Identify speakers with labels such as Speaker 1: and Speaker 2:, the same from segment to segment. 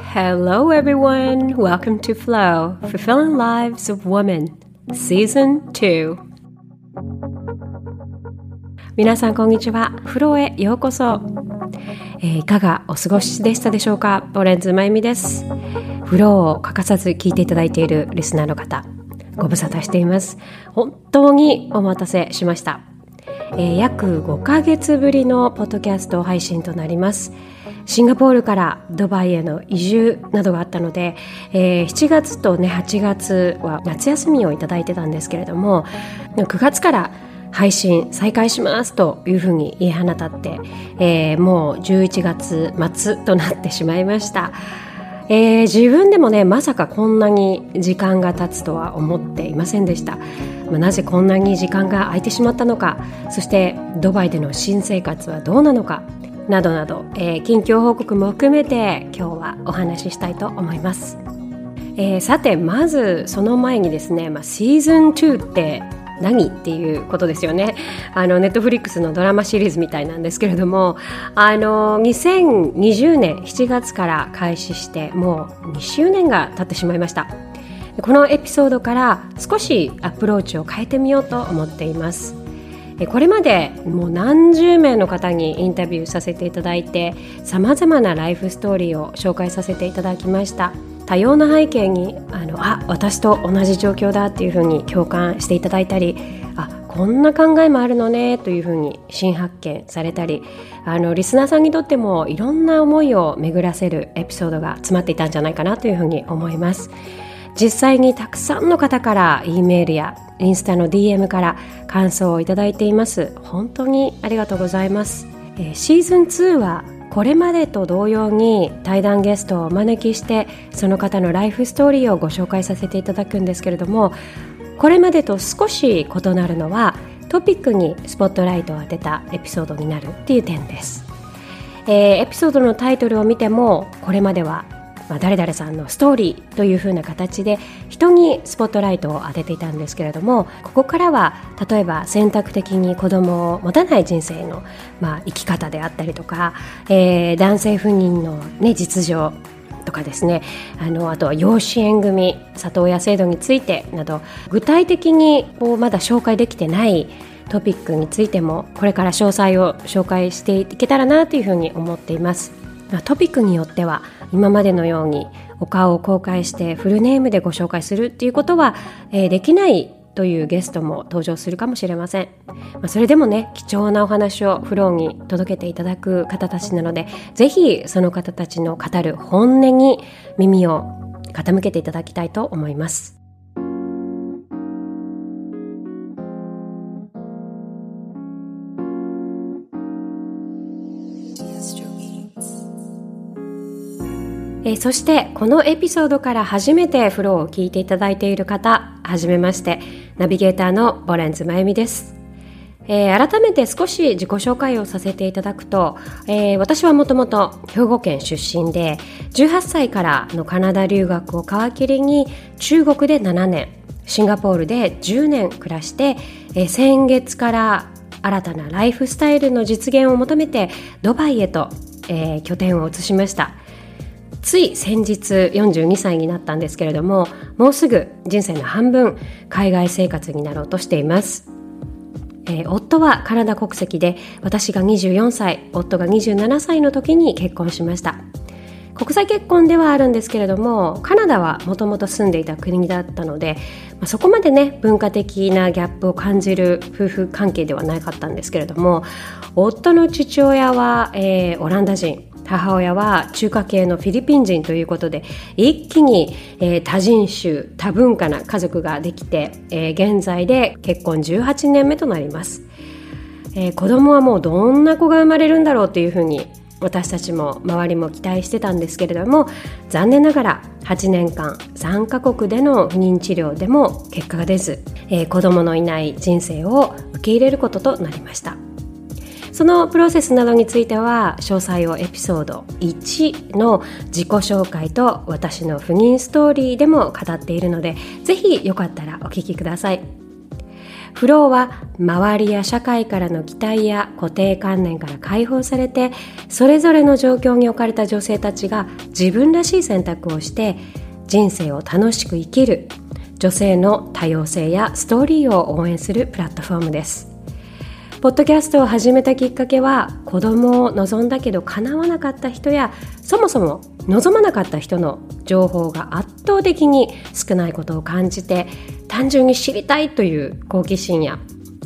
Speaker 1: Hello, everyone. Welcome to Flow Fulfilling Lives of Women Season 2. 皆さん、こんにちは。フローへようこそ。えーいかがお過ごしでしたでしょうか？ボレンズまゆみです。フローを欠かさず聞いていただいているリスナーの方、ご無沙汰しています。本当にお待たせしました。えー約5ヶ月ぶりのポッドキャスト配信となります。シンガポールからドバイへの移住などがあったので、えー7月とね8月は夏休みをいただいてたんですけれども9月から配信再開しますというふうに言い放たって、えーもう11月末となってしまいました。えー自分でもねまさかこんなに時間が経つとは思っていませんでした、まあなぜこんなに時間が空いてしまったのかそしてドバイでの新生活はどうなのかなどなど、えー近況報告も含めて今日はお話ししたいと思います、えーさてまずその前にですね、まあ、シーズン2って何っていうことですよね。あのネットフリックスのドラマシリーズみたいなんですけれどもあの2020年7月から開始してもう2周年が経ってしまいました。このエピソードから少しアプローチを変えてみようと思っています。これまでもう何十名の方にインタビューさせていただいてさまざまなライフストーリーを紹介させていただきました。多様な背景にあのあ私と同じ状況だっていうふうに共感していただいたりあこんな考えもあるのねというふうに新発見されたりあのリスナーさんにとってもいろんな思いを巡らせるエピソードが詰まっていたんじゃないかなというふうに思います。実際にたくさんの方から E メールやインスタの DM から感想をいただいています。本当にありがとうございます、えーシーズン2はこれまでと同様に対談ゲストをお招きしてその方のライフストーリーをご紹介させていただくんですけれどもこれまでと少し異なるのはトピックにスポットライトを当てたエピソードになるっていう点です。えーエピソードのタイトルを見てもこれまでは、まあ、誰々さんのストーリーというふうな形で人にスポットライトを当てていたんですけれどもここからは例えば選択的に子供を持たない人生の、まあ、生き方であったりとか、えー男性不妊の、ね、実情とかですねあのあとは養子縁組里親制度についてなど具体的にこうまだ紹介できてないトピックについてもこれから詳細を紹介していけたらなというふうに思っています。まあトピックによっては今までのようにお顔を公開してフルネームでご紹介するっていうことは、えーできないというゲストも登場するかもしれません、まあ、それでもね貴重なお話をフローに届けていただく方たちなのでぜひその方たちの語る本音に耳を傾けていただきたいと思います。えーそしてこのエピソードから初めてフローを聞いていただいている方はじめましてナビゲーターのボレンズまゆみです、えー改めて少し自己紹介をさせていただくと、えー私はもともと兵庫県出身で18歳からのカナダ留学を皮切りに中国で7年シンガポールで10年暮らして、えー先月から新たなライフスタイルの実現を求めてドバイへと、えー拠点を移しました。つい先日42歳になったんですけれどももうすぐ人生の半分海外生活になろうとしています、えー夫はカナダ国籍で私が24歳夫が27歳の時に結婚しました。国際結婚ではあるんですけれどもカナダはもともと住んでいた国だったので、まあそこまでね文化的なギャップを感じる夫婦関係ではなかったんですけれども夫の父親は、えーオランダ人。母親は中華系のフィリピン人ということで一気に、えー多人種多文化な家族ができて、えー現在で結婚18年目となります、えー子供はもうどんな子が生まれるんだろうというふうに私たちも周りも期待してたんですけれども残念ながら8年間3カ国での不妊治療でも結果が出ず、えー子供のいない人生を受け入れることとなりました。そのプロセスなどについては詳細をエピソード1の自己紹介と私の不妊ストーリーでも語っているのでぜひよかったらお聞きください。フローは周りや社会からの期待や固定観念から解放されてそれぞれの状況に置かれた女性たちが自分らしい選択をして人生を楽しく生きる女性の多様性やストーリーを応援するプラットフォームです。ポッドキャストを始めたきっかけは子供を望んだけど叶わなかった人やそもそも望まなかった人の情報が圧倒的に少ないことを感じて単純に知りたいという好奇心や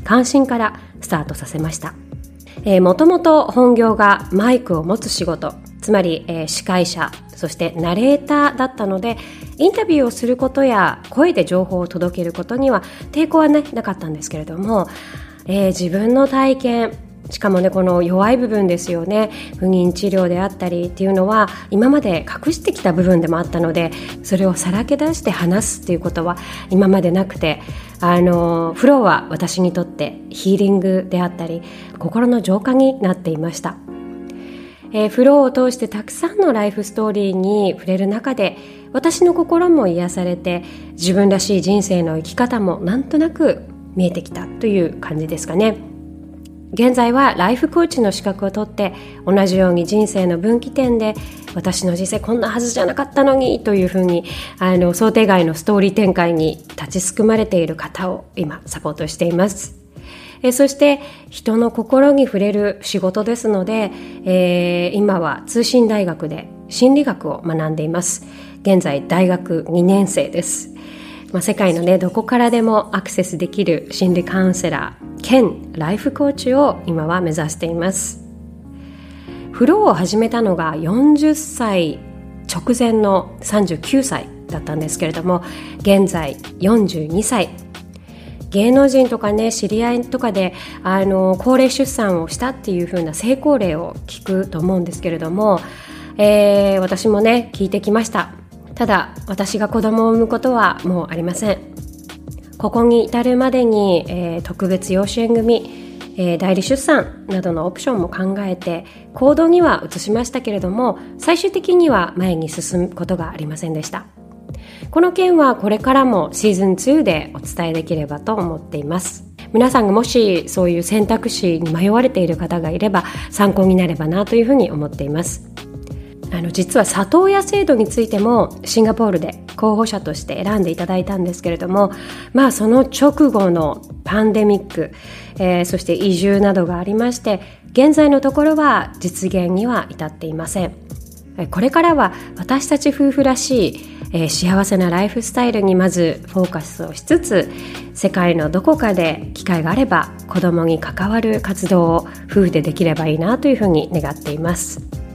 Speaker 1: 関心からスタートさせました。えー、もともと本業がマイクを持つ仕事つまり、えー、司会者そしてナレーターだったのでインタビューをすることや声で情報を届けることには抵抗は、ね、なかったんですけれども、えー、自分の体験しかもねこの弱い部分ですよね不妊治療であったりっていうのは今まで隠してきた部分でもあったのでそれをさらけ出して話すっていうことは今までなくてあのフローは私にとってヒーリングであったり心の浄化になっていました。えー、フローを通してたくさんのライフストーリーに触れる中で私の心も癒されて自分らしい人生の生き方もなんとなく見えてきたという感じですかね。現在はライフコーチの資格を取って同じように人生の分岐点で私の人生こんなはずじゃなかったのにというふうにあの想定外のストーリー展開に立ちすくまれている方を今サポートしています。えそして人の心に触れる仕事ですので、えー、今は通信大学で心理学を学んでいます。現在大学2年生です、まあ、世界のねどこからでもアクセスできる心理カウンセラー兼ライフコーチを今は目指しています。フローを始めたのが40歳直前の39歳だったんですけれども現在42歳。芸能人とかね知り合いとかであの高齢出産をしたっていう風な成功例を聞くと思うんですけれども、えー、私もね聞いてきました。ただ私が子供を産むことはもうありません。ここに至るまでに、えー、特別養子縁組、えー、代理出産などのオプションも考えて行動には移しましたけれども最終的には前に進むことがありませんでした。この件はこれからもシーズン2でお伝えできればと思っています。皆さんがもしそういう選択肢に迷われている方がいれば参考になればなというふうに思っています。あの実は里親制度についてもシンガポールで候補者として選んでいただいたんですけれどもまあその直後のパンデミック、えー、そして移住などがありまして現在のところは実現には至っていません。これからは私たち夫婦らしい、えー、幸せなライフスタイルにまずフォーカスをしつつ世界のどこかで機会があれば子供に関わる活動を夫婦でできればいいなというふうに願っています。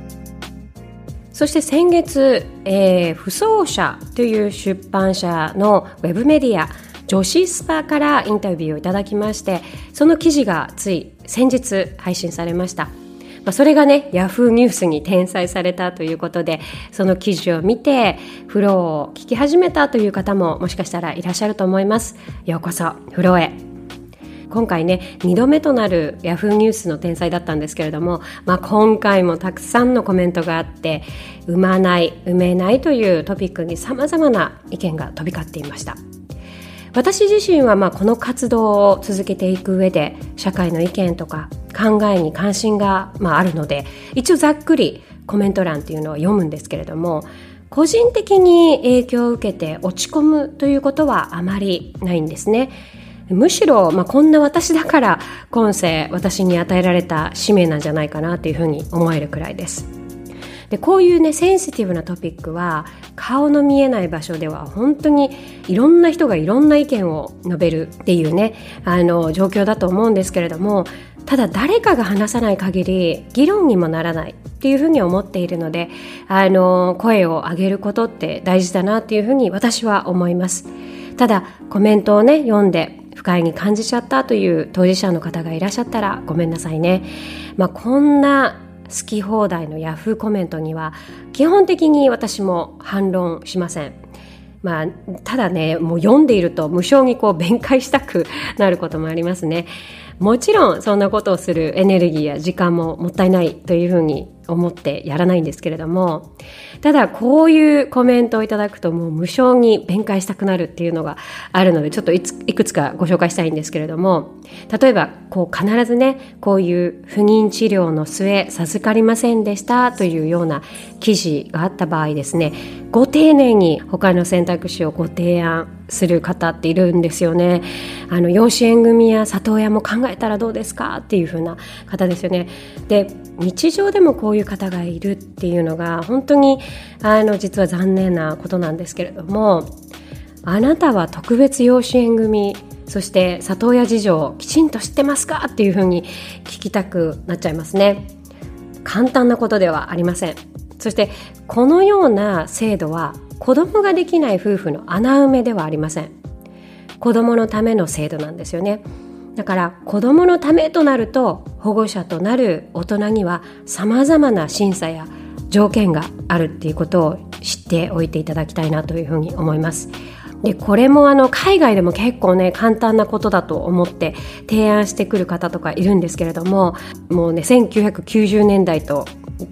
Speaker 1: そして先月、えー、不走者という出版社のウェブメディア女子スパからインタビューをいただきましてその記事がつい先日配信されましたまあ、それがね、ヤフーニュースに転載されたということで、その記事を見て、フローを聞き始めたという方ももしかしたらいらっしゃると思います。ようこそ、フローへ。今回ね、2度目となるヤフーニュースの転載だったんですけれども、まあ、今回もたくさんのコメントがあって、産まない、産めないというトピックに様々な意見が飛び交っていました。私自身はまあこの活動を続けていく上で社会の意見とか考えに関心がまああるので一応ざっくりコメント欄っていうのは読むんですけれども個人的に影響を受けて落ち込むということはあまりないんですね。むしろ、まあ、こんな私だから今世私に与えられた使命なんじゃないかなというふうに思えるくらいです。でこういうねセンシティブなトピックは顔の見えない場所では本当にいろんな人がいろんな意見を述べるっていうねあの状況だと思うんですけれどもただ誰かが話さない限り議論にもならないっていうふうに思っているのであの声を上げることって大事だなっていうふうに私は思いますただコメントをね読んで不快に感じちゃったという当事者の方がいらっしゃったらごめんなさいね、まあ、こんな好き放題のヤフーコメントには基本的に私も反論しません。まあ、ただね、もう読んでいると無性にこう弁解したくなることもありますね。もちろんそんなことをするエネルギーや時間ももったいないというふうに思ってやらないんですけれどもただこういうコメントをいただくともう無償に弁解したくなるっていうのがあるのでちょっといくつかご紹介したいんですけれども例えばこう必ずねこういう不妊治療の末授かりませんでしたというような記事があった場合ですねご丁寧に他の選択肢をご提案する方っているんですよね。あの養子縁組や里親も考えたらどうですかっていう風な方ですよね。で日常でもこういう方がいるっていうのが本当にあの実は残念なことなんですけれどもあなたは特別養子縁組そして里親事情をきちんと知ってますかっていうふうに聞きたくなっちゃいますね簡単なことではありませんそしてこのような制度は子供ができない夫婦の穴埋めではありません子供のための制度なんですよねだから子供のためとなると保護者となる大人にはさまざまな審査や条件があるっていうことを知っておいていただきたいなというふうに思います。でこれもあの海外でも結構ね簡単なことだと思って提案してくる方とかいるんですけれどももうね1990年代と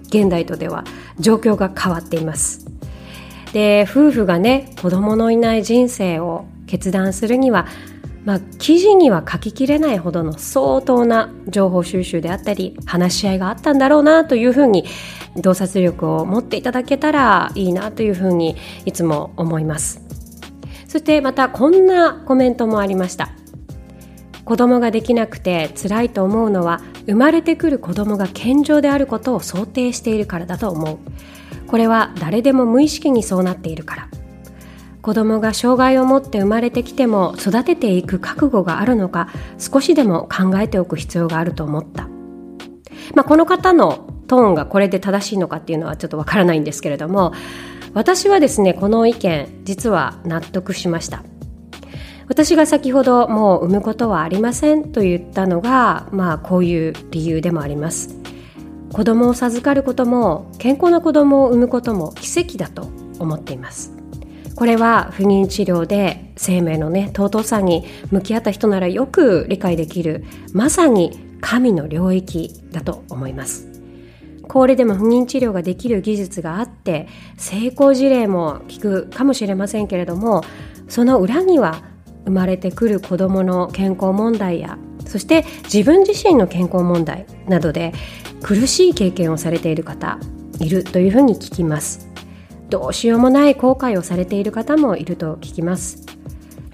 Speaker 1: 現代とでは状況が変わっています。で夫婦がね子供のいない人生を決断するにはまあ、記事には書ききれないほどの相当な情報収集であったり話し合いがあったんだろうなというふうに洞察力を持っていただけたらいいなというふうにいつも思います。そしてまたこんなコメントもありました。子供ができなくて辛いと思うのは生まれてくる子供が健常であることを想定しているからだと思う。これは誰でも無意識にそうなっているから。子供が障害を持って生まれてきても育てていく覚悟があるのか少しでも考えておく必要があると思った、まあ、この方のトーンがこれで正しいのかっていうのはちょっとわからないんですけれども私はですねこの意見実は納得しました。私が先ほどもう産むことはありませんと言ったのがまあこういう理由でもあります。子供を授かることも健康な子供を産むことも奇跡だと思っています。これは不妊治療で生命のね尊さに向き合った人ならよく理解できるまさに神の領域だと思います。高齢でも不妊治療ができる技術があって成功事例も聞くかもしれませんけれどもその裏には生まれてくる子どもの健康問題やそして自分自身の健康問題などで苦しい経験をされている方いるというふうに聞きます。どうしようもない後悔をされている方もいると聞きます。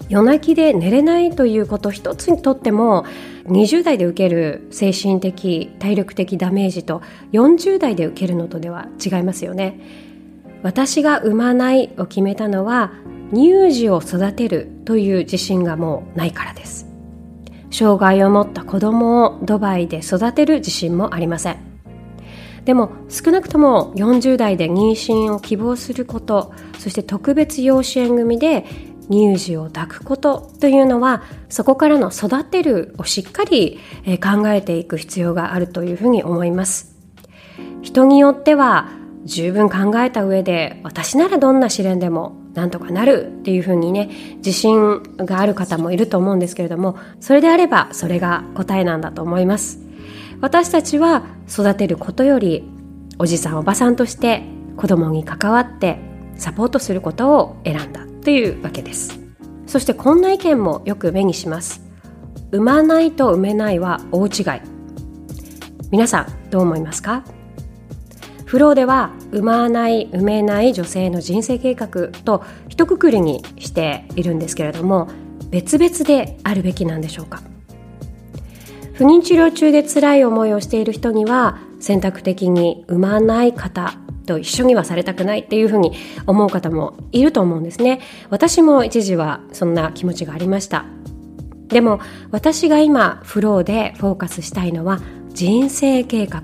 Speaker 1: 夜泣きで寝れないということ一つにとっても20代で受ける精神的体力的ダメージと40代で受けるのとでは違いますよね。私が産まないを決めたのは乳児を育てるという自信がもうないからです。障害を持った子供をドバイで育てる自信もありません。でも少なくとも40代で妊娠を希望することそして特別養子縁組で乳児を抱くことというのはそこからの育てるをしっかり考えていく必要があるというふうに思います。人によっては十分考えた上で私ならどんな試練でもなんとかなるっていうふうにね自信がある方もいると思うんですけれどもそれであればそれが答えなんだと思います。私たちは育てることよりおじさんおばさんとして子供に関わってサポートすることを選んだというわけです。そしてこんな意見もよく目にします。産まないと産めないは大違い。皆さんどう思いますか？フローでは産まない産めない女性の人生計画と一括りにしているんですけれども別々であるべきなんでしょうか？不妊治療中で辛い思いをしている人には選択的に産まない方と一緒にはされたくないっていうふうに思う方もいると思うんですね。私も一時はそんな気持ちがありました。でも私が今フローでフォーカスしたいのは人生計画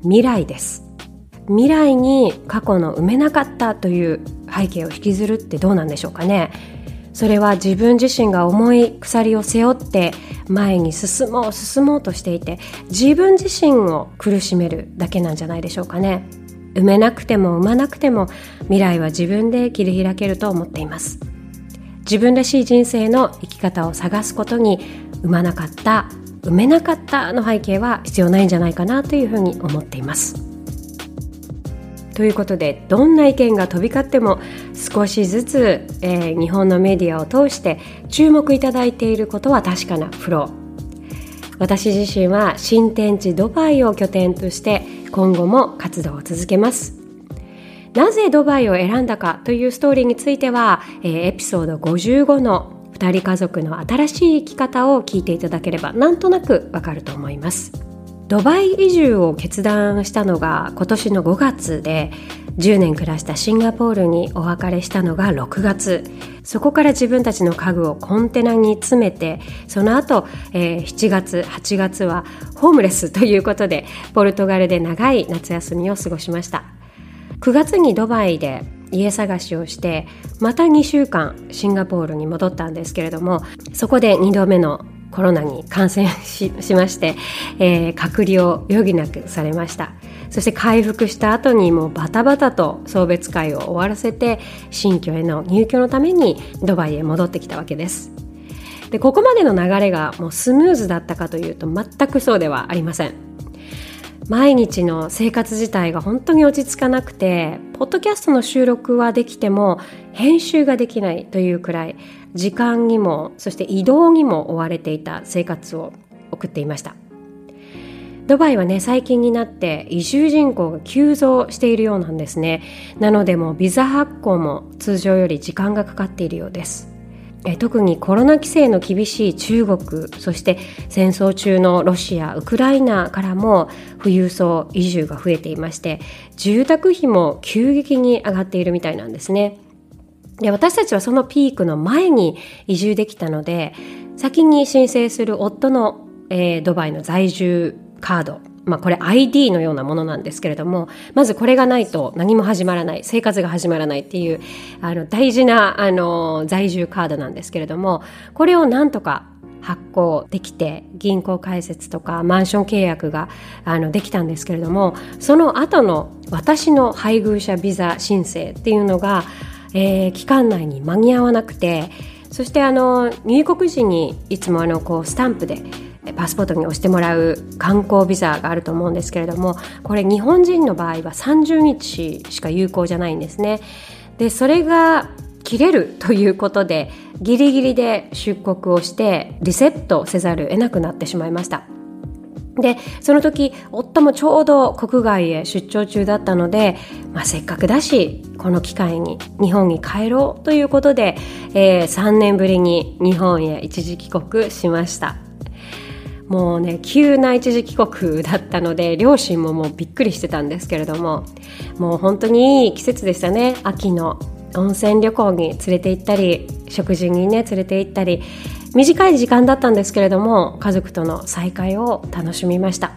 Speaker 1: 未来です。未来に過去の産めなかったという背景を引きずるってどうなんでしょうかね。それは自分自身が重い鎖を背負って前に進もう進もうとしていて自分自身を苦しめるだけなんじゃないでしょうかね。産めなくても産まなくても未来は自分で切り開けると思っています。自分らしい人生の生き方を探すことに産まなかった産めなかったの背景は必要ないんじゃないかなというふうに思っています。ということでどんな意見が飛び交っても少しずつ、えー、日本のメディアを通して注目いただいていることは確かなフロー。私自身は新天地ドバイを拠点として今後も活動を続けます。なぜドバイを選んだかというストーリーについては、えー、エピソード55の2人家族の新しい生き方を聞いていただければなんとなくわかると思います。ドバイ移住を決断したのが今年の5月で10年暮らしたシンガポールにお別れしたのが6月。そこから自分たちの家具をコンテナに詰めてその後、え、7月8月はホームレスということでポルトガルで長い夏休みを過ごしました。9月にドバイで家探しをしてまた2週間シンガポールに戻ったんですけれどもそこで2度目のコロナに感染しまして、えー、隔離を余儀なくされました。そして回復した後にもうバタバタと送別会を終わらせて新居への入居のためにドバイへ戻ってきたわけです。でここまでの流れがもうスムーズだったかというと全くそうではありません。毎日の生活自体が本当に落ち着かなくてポッドキャストの収録はできても編集ができないというくらい時間にもそして移動にも追われていた生活を送っていました。ドバイはね最近になって移住人口が急増しているようなんですね。なのでもビザ発行も通常より時間がかかっているようです。え特にコロナ規制の厳しい中国そして戦争中のロシアウクライナからも富裕層移住が増えていまして住宅費も急激に上がっているみたいなんですね。で私たちはそのピークの前に移住できたので先に申請する夫の、えー、ドバイの在住カードまあ、これ ID のようなものなんですけれどもまずこれがないと何も始まらない生活が始まらないっていうあの大事なあの在住カードなんですけれどもこれをなんとか発行できて銀行開設とかマンション契約があのできたんですけれどもその後の私の配偶者ビザ申請っていうのが、えー、期間内に間に合わなくてそしてあの入国時にいつもあのこうスタンプでパスポートに押してもらう観光ビザがあると思うんですけれどもこれ日本人の場合は30日しか有効じゃないんですね。でそれが切れるということでギリギリで出国をしてリセットせざるを得なくなってしまいました。でその時夫もちょうど国外へ出張中だったので、まあ、せっかくだしこの機会に日本に帰ろうということで、えー、3年ぶりに日本へ一時帰国しました。もうね急な一時帰国だったので両親ももうびっくりしてたんですけれどももう本当にいい季節でしたね秋の温泉旅行に連れて行ったり食事にね連れて行ったり短い時間だったんですけれども家族との再会を楽しみました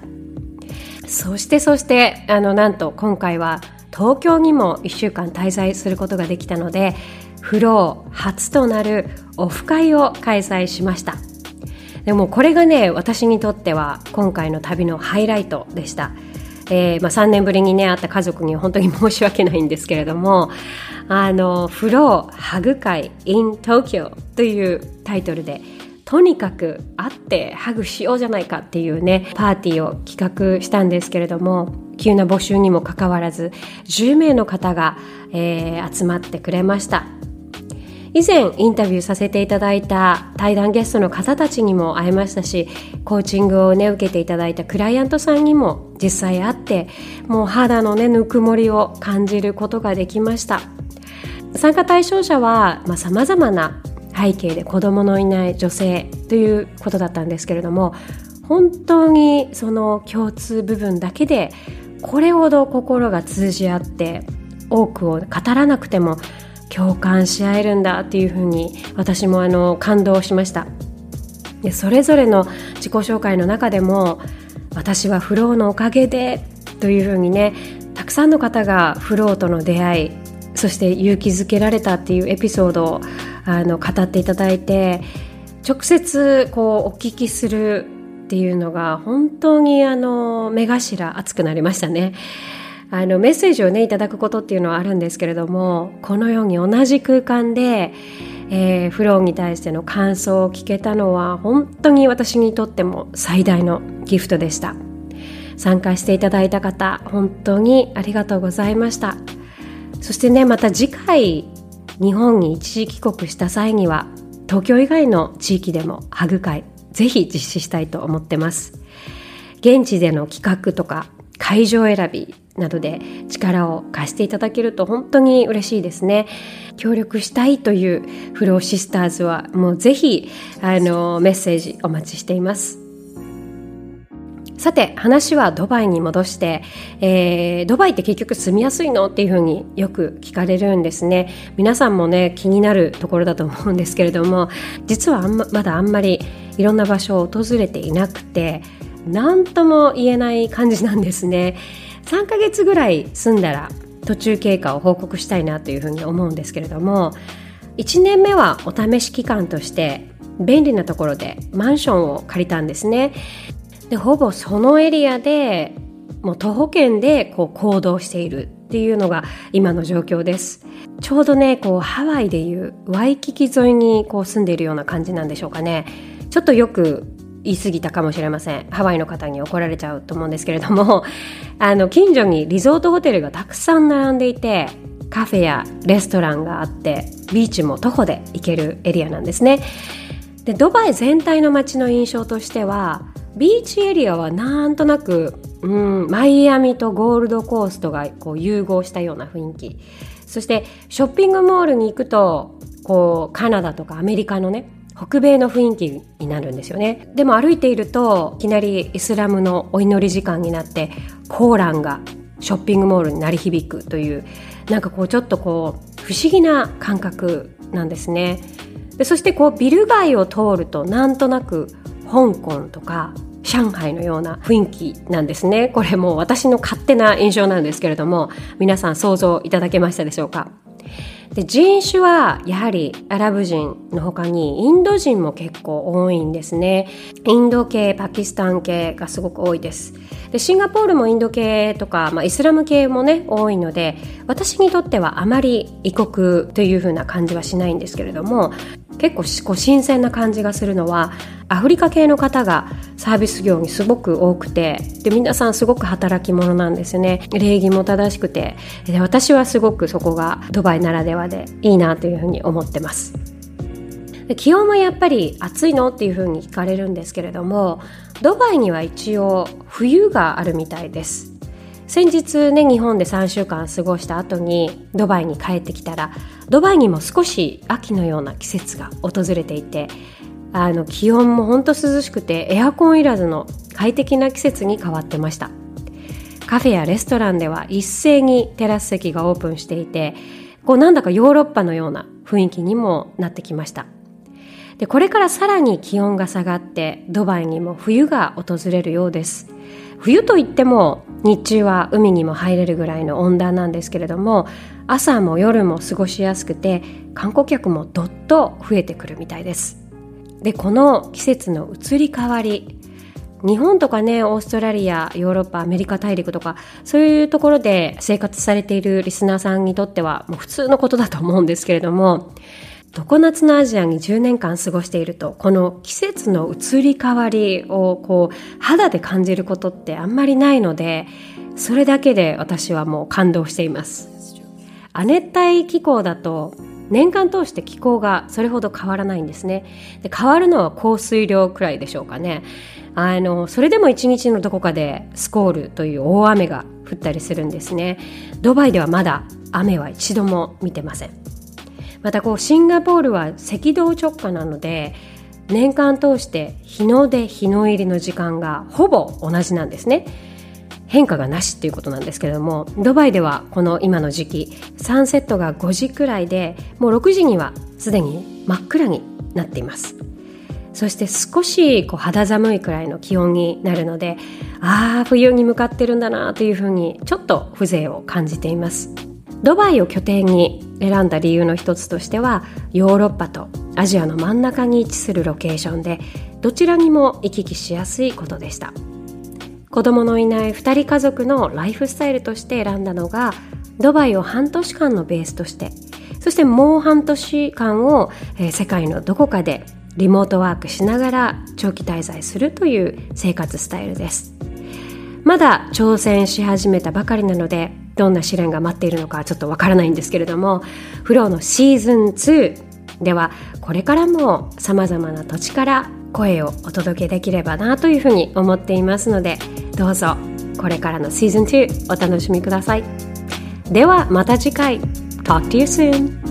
Speaker 1: そしてそしてあのなんと今回は東京にも1週間滞在することができたのでフロー初となるオフ会を開催しましたでもこれがね私にとっては今回の旅のハイライトでした。えーまあ、3年ぶりにね会った家族に本当に申し訳ないんですけれどもあの「フローハグ会 in Tokyo」というタイトルでとにかく会ってハグしようじゃないかっていうねパーティーを企画したんですけれども急な募集にもかかわらず10名の方が、えー、集まってくれました。以前インタビューさせていただいた対談ゲストの方たちにも会えましたしコーチングをね受けていただいたクライアントさんにも実際会ってもう肌のねぬくもりを感じることができました。参加対象者はさまざ、まな背景で子供のいない女性ということだったんですけれども本当にその共通部分だけでこれほど心が通じ合って多くを語らなくても共感し合えるんだっていうふうに私もあの感動しました。でそれぞれの自己紹介の中でも私はフローのおかげでというふうにねたくさんの方がフローとの出会いそして勇気づけられたっていうエピソードをあの語っていただいて直接こうお聞きするっていうのが本当にあの目頭熱くなりましたね。あのメッセージをねいただくことっていうのはあるんですけれどもこのように同じ空間で、えー、フローに対しての感想を聞けたのは本当に私にとっても最大のギフトでした参加していただいた方本当にありがとうございましたそしてねまた次回日本に一時帰国した際には東京以外の地域でもハグ会ぜひ実施したいと思ってます。現地での企画とか会場選びなどで力を貸していただけると本当に嬉しいですね。協力したいというフローシスターズはもうぜひあのメッセージお待ちしています。さて話はドバイに戻して、えー、ドバイって結局住みやすいのっていうふうによく聞かれるんですね。皆さんもね気になるところだと思うんですけれども実はあんままだあんまりいろんな場所を訪れていなくて何とも言えない感じなんですね。3ヶ月ぐらい住んだら途中経過を報告したいなというふうに思うんですけれども1年目はお試し期間として便利なところでマンションを借りたんですね。でほぼそのエリアでもう徒歩圏でこう行動しているっていうのが今の状況です。ちょうどねこうハワイでいうワイキキ沿いにこう住んでいるような感じなんでしょうかね。ちょっとよく言い過ぎたかもしれません。ハワイの方に怒られちゃうと思うんですけれども。あの近所にリゾートホテルがたくさん並んでいてカフェやレストランがあってビーチも徒歩で行けるエリアなんですね。でドバイ全体の街の印象としてはビーチエリアはなんとなく、うん、マイアミとゴールドコーストがこう融合したような雰囲気。そしてショッピングモールに行くとこうカナダとかアメリカのね北米の雰囲気になるんですよね。でも歩いているといきなりイスラムのお祈り時間になってコーランがショッピングモールに鳴り響くというなんかこうちょっとこう不思議な感覚なんですね。でそしてこうビル街を通るとなんとなく香港とか上海のような雰囲気なんですね。これも私の勝手な印象なんですけれども皆さん想像いただけましたでしょうか？で人種はやはりアラブ人の他にインド人も結構多いんですね。インド系パキスタン系がすごく多いです。でシンガポールもインド系とか、まあ、イスラム系もね多いので私にとってはあまり異国という風な感じはしないんですけれども結構こう新鮮な感じがするのはアフリカ系の方がサービス業にすごく多くてで皆さんすごく働き者なんですね。礼儀も正しくてで私はすごくそこがドバイならではでいいなというふうに思ってます。で気温はやっぱり暑いのっていうふうに聞かれるんですけれどもドバイには一応冬があるみたいです。先日ね日本で3週間過ごした後にドバイに帰ってきたらドバイにも少し秋のような季節が訪れていてあの気温も本当涼しくてエアコンいらずの快適な季節に変わってました。カフェやレストランでは一斉にテラス席がオープンしていてこうなんだかヨーロッパのような雰囲気にもなってきました。でこれからさらに気温が下がってドバイにも冬が訪れるようです。冬といっても日中は海にも入れるぐらいの温暖なんですけれども朝も夜も過ごしやすくて観光客もどっと増えてくるみたいです。でこの季節の移り変わり日本とかねオーストラリアヨーロッパアメリカ大陸とかそういうところで生活されているリスナーさんにとってはもう普通のことだと思うんですけれども常夏のアジアに10年間過ごしているとこの季節の移り変わりをこう肌で感じることってあんまりないのでそれだけで私はもう感動しています。亜熱帯気候だと年間通して気候がそれほど変わらないんですね。で変わるのは降水量くらいでしょうかね。あのそれでも一日のどこかでスコールという大雨が降ったりするんですね。ドバイではまだ雨は一度も見てません。またこうシンガポールは赤道直下なので年間通して日の出日の入りの時間がほぼ同じなんですね。変化がなしっていうことなんですけれどもドバイではこの今の時期サンセットが5時くらいでもう6時にはすでに真っ暗になっています。そして少しこう肌寒いくらいの気温になるのでああ冬に向かってるんだなというふうにちょっと風情を感じています。ドバイを拠点に選んだ理由の一つとしてはヨーロッパとアジアの真ん中に位置するロケーションでどちらにも行き来しやすいことでした。子供のいない2人家族のライフスタイルとして選んだのがドバイを半年間のベースとしてそしてもう半年間を、えー、世界のどこかでリモートワークしながら長期滞在するという生活スタイルです。まだ挑戦し始めたばかりなのでどんな試練が待っているのかちょっとわからないんですけれどもフローのシーズン2ではこれからもさまざまな土地から声をお届けできればなというふうに思っていますのでどうぞこれからのシーズン2お楽しみください。ではまた次回。Talk to you soon